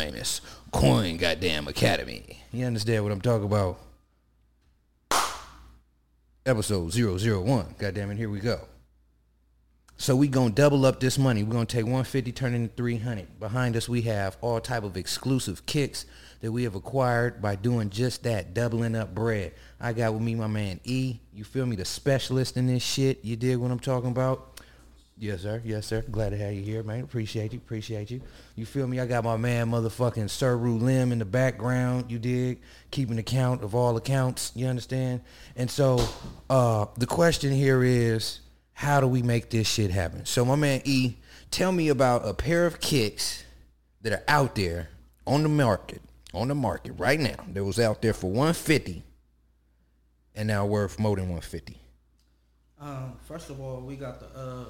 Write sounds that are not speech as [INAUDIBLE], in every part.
famous Coin Goddamn Academy. You understand what I'm talking about? Episode 001. Goddamn it, here we go. So we gonna double up this money. We're gonna take 150, turn it into 300. Behind us, we have all type of exclusive kicks that we have acquired by doing just that, doubling up bread. I got with me my man E. You feel me? The specialist in this shit. You dig what I'm talking about? Yes, sir. Yes, sir. Glad to have you here, man. Appreciate you. Appreciate you. You feel me? I got my man, motherfucking Sir Lim in the background. You dig? Keeping account of all accounts. You understand? And so, uh, the question here is, how do we make this shit happen? So, my man E, tell me about a pair of kicks that are out there on the market, on the market right now. That was out there for 150, and now worth more than 150. Um, first of all, we got the uh,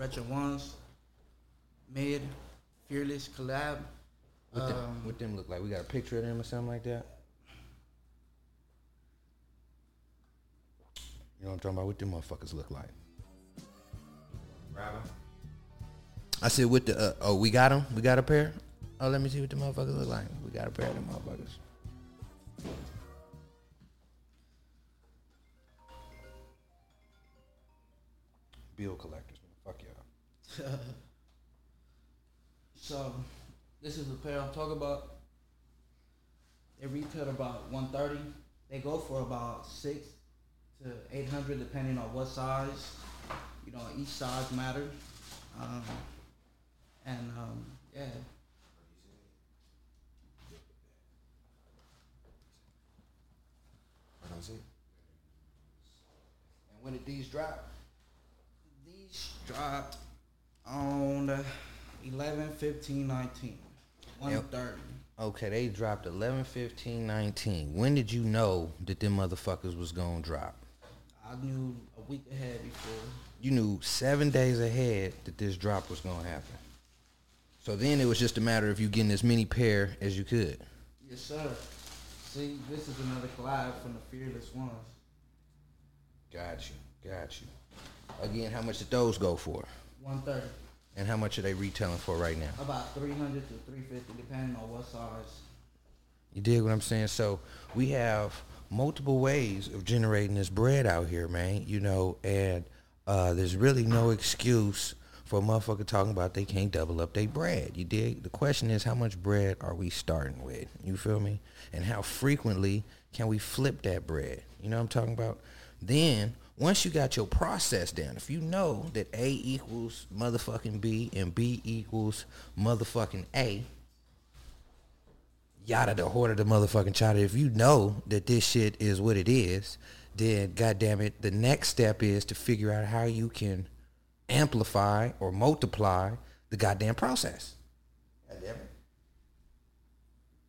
Retro Ones, Mid, Fearless collab. What, them, Um, what them look like? We got a picture of them or something like that. You know what I'm talking about? What them motherfuckers look like? I said, with the uh, oh, we got them. We got a pair. Oh, let me see what the motherfuckers look like. We got a pair of them motherfuckers. Bill collectors, man. Fuck y'all. [LAUGHS] So, this is the pair I'm talking about. They retail about 130. They go for about six to 800 depending on what size. You know, each size matters. Um, and um, yeah, And when did these drop? these dropped on the 11, 15, 19, 130. Okay, they dropped 11, 15, 19. When did you know that them motherfuckers was gonna drop? I knew a week ahead before. You knew seven days ahead that this drop was gonna happen. So then it was just a matter of you getting as many pair as you could. Yes, sir. See, this is another collab from the Fearless Ones. Got you, got you. Again, how much did those go for? 130. And how much are they retailing for right now? About 300 to 350 depending on what size. You dig what I'm saying? So we have multiple ways of generating this bread out here, man. You know, and uh, there's really no excuse for a motherfucker talking about they can't double up their bread. You dig? The question is, how much bread are we starting with? You feel me? And how frequently can we flip that bread? You know what I'm talking about? Then once you got your process down, if you know that A equals motherfucking B and B equals motherfucking A, yada the hoarder the motherfucking chada. If you know that this shit is what it is, then goddamn it, the next step is to figure out how you can amplify or multiply the goddamn process. Goddamn it.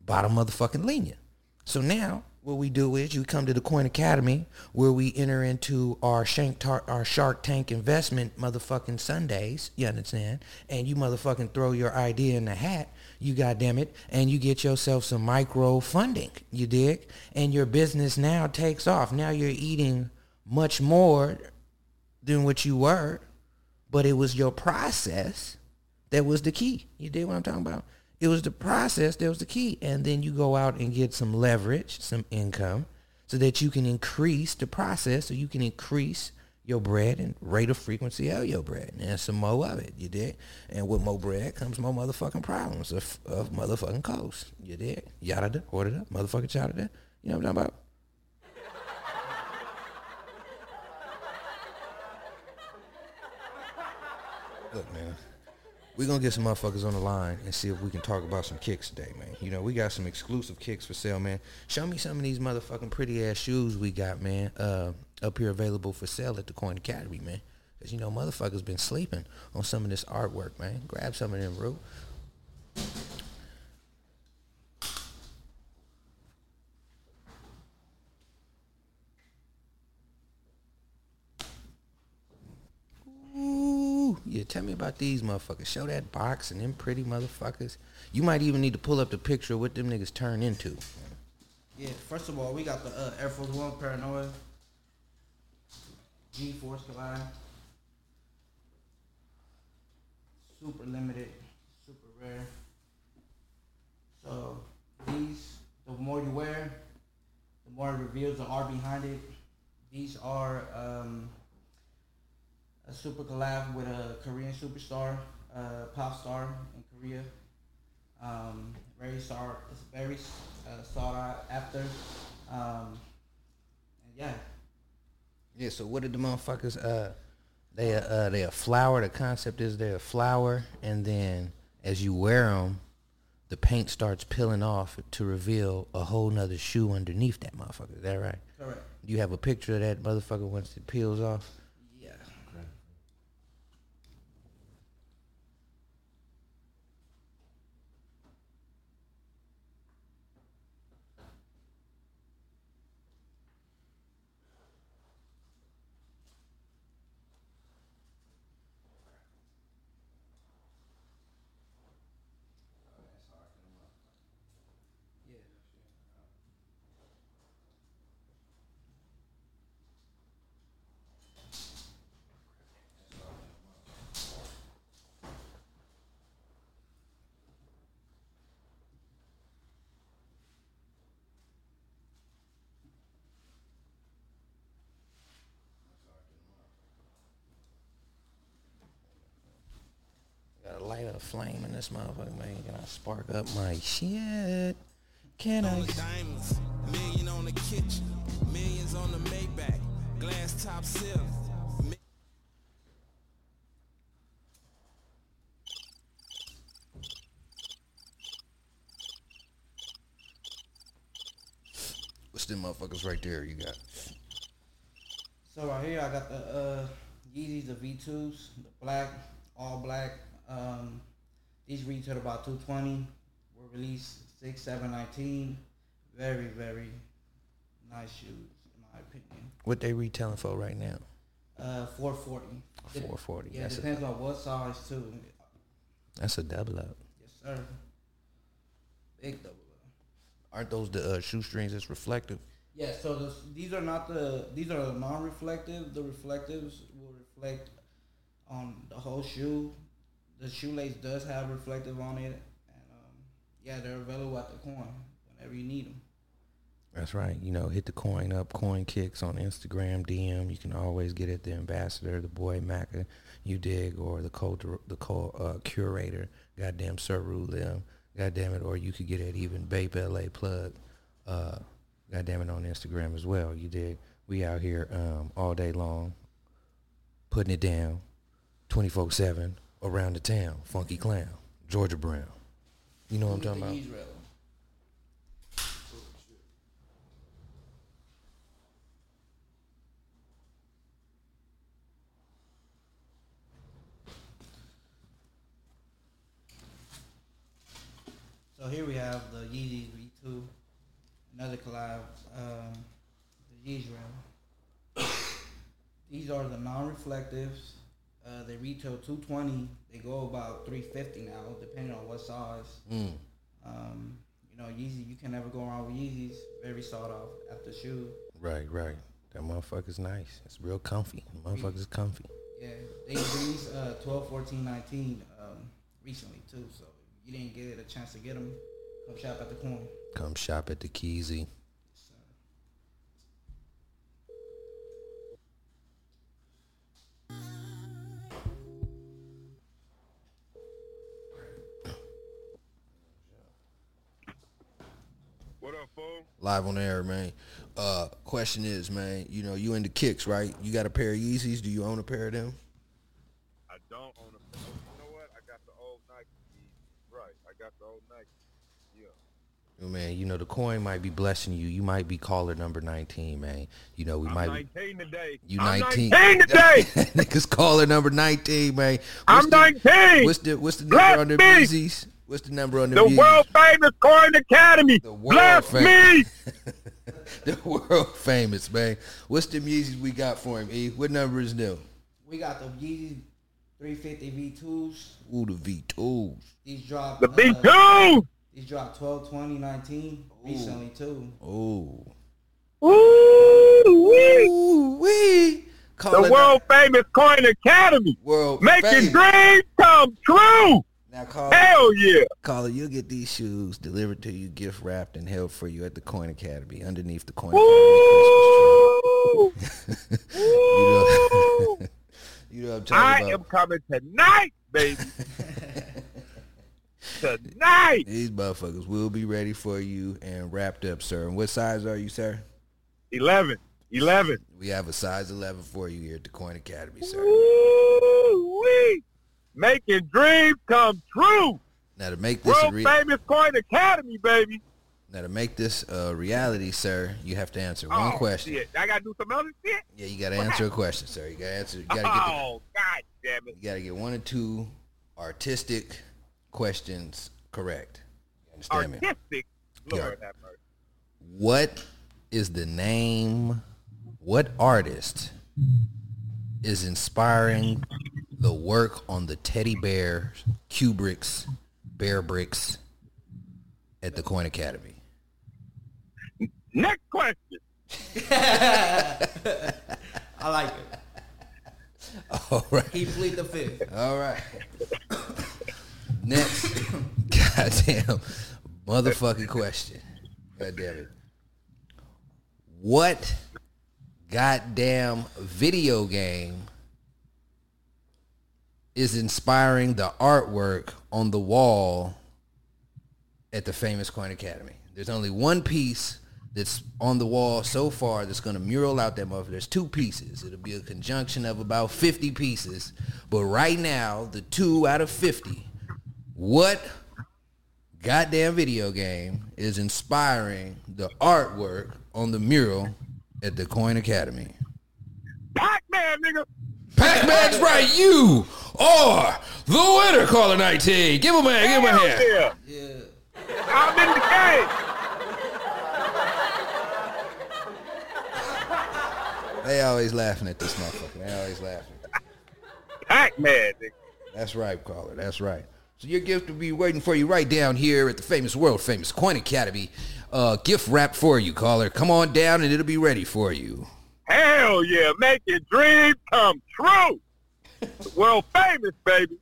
Bottom motherfucking linear. So now what we do is you come to the Coin Academy where we enter into our Shank Tar- our Shark Tank investment motherfucking Sundays, you understand? And you motherfucking throw your idea in the hat, you goddamn it, and you get yourself some micro funding, you dig? And your business now takes off. Now you're eating much more than what you were, but it was your process that was the key. You did what I'm talking about? It was the process that was the key. And then you go out and get some leverage, some income, so that you can increase the process, so you can increase your bread and rate of frequency of your bread. And some more of it, you did. And with more bread comes more motherfucking problems of, of motherfucking coast. You did. Yada da, order da, motherfucking chada da. You know what I'm talking about? Look, man. We're gonna get some motherfuckers on the line and see if we can talk about some kicks today, man. You know, we got some exclusive kicks for sale, man. Show me some of these motherfucking pretty ass shoes we got, man. Uh, up here available for sale at the Coin Academy, man. Cause you know, motherfuckers been sleeping on some of this artwork, man. Grab some of them, bro. Ooh, yeah, tell me about these motherfuckers. Show that box and them pretty motherfuckers. You might even need to pull up the picture of what them niggas turn into. Yeah, first of all, we got the uh, Air Force One Para-Noise. G-Force collab. Super limited, super rare. So these, the more you wear, the more it reveals the art behind it. These are um, a super collab with a Korean superstar, uh, pop star in Korea. Um, very sought, it's very uh, sought out after. Um, and yeah, Yeah, so what did the motherfuckers uh they uh they a flower. The concept is they're a flower and then as you wear them the paint starts peeling off to reveal a whole nother shoe underneath that motherfucker. Is that right? correct. You have a picture of that motherfucker once it peels off? Yeah. Yeah. Gotta light a flame in this motherfucker, man. Can I spark up my shit? Can I? diamonds, million on the kitchen, millions on the Maybach, glass top ceiling. What's them motherfuckers right there you got? So right here I got the uh, Yeezys, the V2s, the black, all black. Um, these retail about 220. Were released 6, 7, 19. Very, very nice shoes in my opinion. What they retailing for right now? Uh, 440. 440. Yeah, That's a, depends on what size too. that's a double up. Yes, sir. Big double. Up. Aren't those the uh, shoestrings that's reflective? Yeah, so this, these are not the these are the non-reflective. The reflectives will reflect on the whole shoe. The shoelace does have reflective on it, and um, yeah, they're available at the coin whenever you need them. That's right. You know, hit the coin up, coin kicks on Instagram, DM. You can always get it. The ambassador, the boy Maca, you dig, or the co the co uh, curator, goddamn Sir Lim, goddamn it, or you could get it even Bape LA plug, uh, goddamn it on Instagram as well. You dig. We out here um, all day long, putting it down, twenty four seven around the town. Funky clown, Georgia Brown. You know what I'm talking about? Israfil. So here we have the Yeezy V2, another collab, um, the Israfil. [COUGHS] These are the non-reflectives. Uh, they retail 220. They go about 350 now, depending on what size. Mm. Um, you know, Yeezy, you can never go wrong with Yeezys. Very sought off after shoe. Right, right. That motherfucker's nice. It's real comfy. The motherfucker's comfy. Yeah, they released uh, 12, 14, 19 um, recently too. So you didn't get a chance to get them. Come shop at the corner. Come shop at the Keezy. Live on air, man. Uh, question is, man, you know, you into kicks, right? You got a pair of Yeezys. Do you own a pair of them? I don't own a. Oh, you know what? I got the old Nike. Yeezys. Right, I got the old Nike. Yeah. Oh, man, you know, the coin might be blessing you. You might be caller number 19, man. You know, we I'm might 19 today. You I'm 19. 19 [LAUGHS] today. Niggas caller number 19, man. I'm the, 19. What's the what's the number Bless on the. Yeezys? What's the number on the The Yeezys? world famous Coin Academy. The world Bless famous. me. [LAUGHS] the world famous, man. What's the Yeezys we got for him, E? What number is them? we got the Yeezy 350 V2s. Ooh, the V2s. These dropped. The uh, B2. These dropped 12, 20, 19 recently too. Ooh. Ooh, wee. Ooh, wee. The world famous Coin Academy. world Making famous. dreams come true. Now, caller, Hell yeah. caller, you'll get these shoes delivered to you, gift wrapped, and held for you at the Coin Academy underneath the Coin Woo! Academy Christmas tree. [LAUGHS] You know, [LAUGHS] you know I'm talking I about. am coming tonight, baby. [LAUGHS] tonight. These motherfuckers will be ready for you and wrapped up, sir. And what size are you, sir? 11. 11. We have a size 11 for you here at the Coin Academy, sir. Woo-wee. Making dreams come true. Now to make this a World re- famous Coin Academy, baby. now to make this a reality, sir, you have to answer one oh, question. Shit. I gotta do some other shit. Yeah, you got to answer a question, sir. You got to answer. You got to get the, Oh, god damn it. you got to get one or two artistic questions correct. You understand me? Artistic. Lord Yeah. have mercy. What is the name? What artist is inspiring the work on the teddy bear Kubrick's Bearbricks at the Coin Academy? Next question. [LAUGHS] I like it. All right. He plead the fifth. All right. Next, [COUGHS] goddamn motherfucking question. God damn it. What goddamn video game is inspiring the artwork on the wall at the famous Coin Academy? There's only one piece that's on the wall so far that's going to mural out that motherfucker. There's two pieces. It'll be a conjunction of about 50 pieces. But right now, the two out of 50, what goddamn video game is inspiring the artwork on the mural at the Coin Academy? Pac-Man, nigga. Pac-Man's [LAUGHS] right. You are the winner, caller 19. Give him a hand. Give him a hand. yeah. Yeah. I'm in the game. [LAUGHS] They always laughing at this motherfucker. They always laughing. Pac-Man. That's right, caller. That's right. So your gift will be waiting for you right down here at the famous, world famous Coin Academy. Uh, gift wrap for you, caller. Come on down and it'll be ready for you. Hell yeah. Making dreams come true. World famous, baby.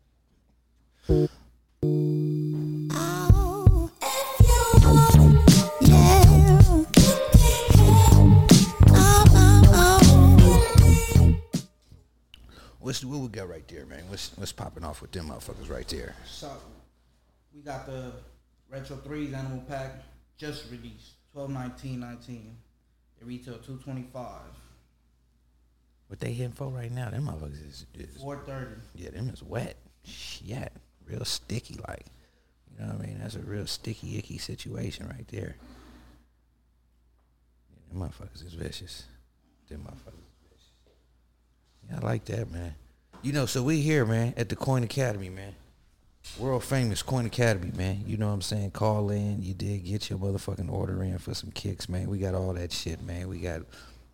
Oh, if you want, yeah. Oh, oh, oh. What's what we got right there, man? What's what's popping off with them motherfuckers right there? So we got the Retro Threes Animal Pack just released. Twelve nineteen nineteen. They retail two twenty five. What they hitting for right now? Them motherfuckers is, is Four thirty. yeah, them is wet. Shit, real sticky like. You know what I mean? That's a real sticky, icky situation right there. Yeah, them motherfuckers is vicious. Them motherfuckers is vicious. Yeah, I like that, man. You know, so we here, man, at the Coin Academy, man. World famous Coin Academy, man. You know what I'm saying? Call in. You did get your motherfucking order in for some kicks, man. We got all that shit, man. We got,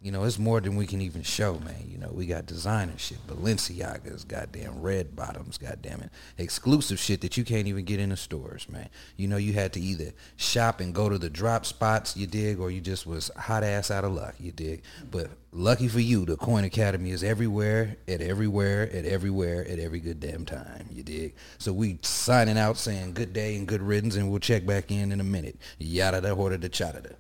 you know, it's more than we can even show, man. You know, we got designer shit, Balenciagas, goddamn red bottoms, goddamn it. Exclusive shit that you can't even get in the stores, man. You know, you had to either shop and go to the drop spots, you dig, or you just was hot ass out of luck, you dig. But lucky for you, the Coin Academy is everywhere, at everywhere, at everywhere, at every good damn time, you dig. So we signing out saying good day and good riddance, and we'll check back in in a minute. Yada da horda da chada da.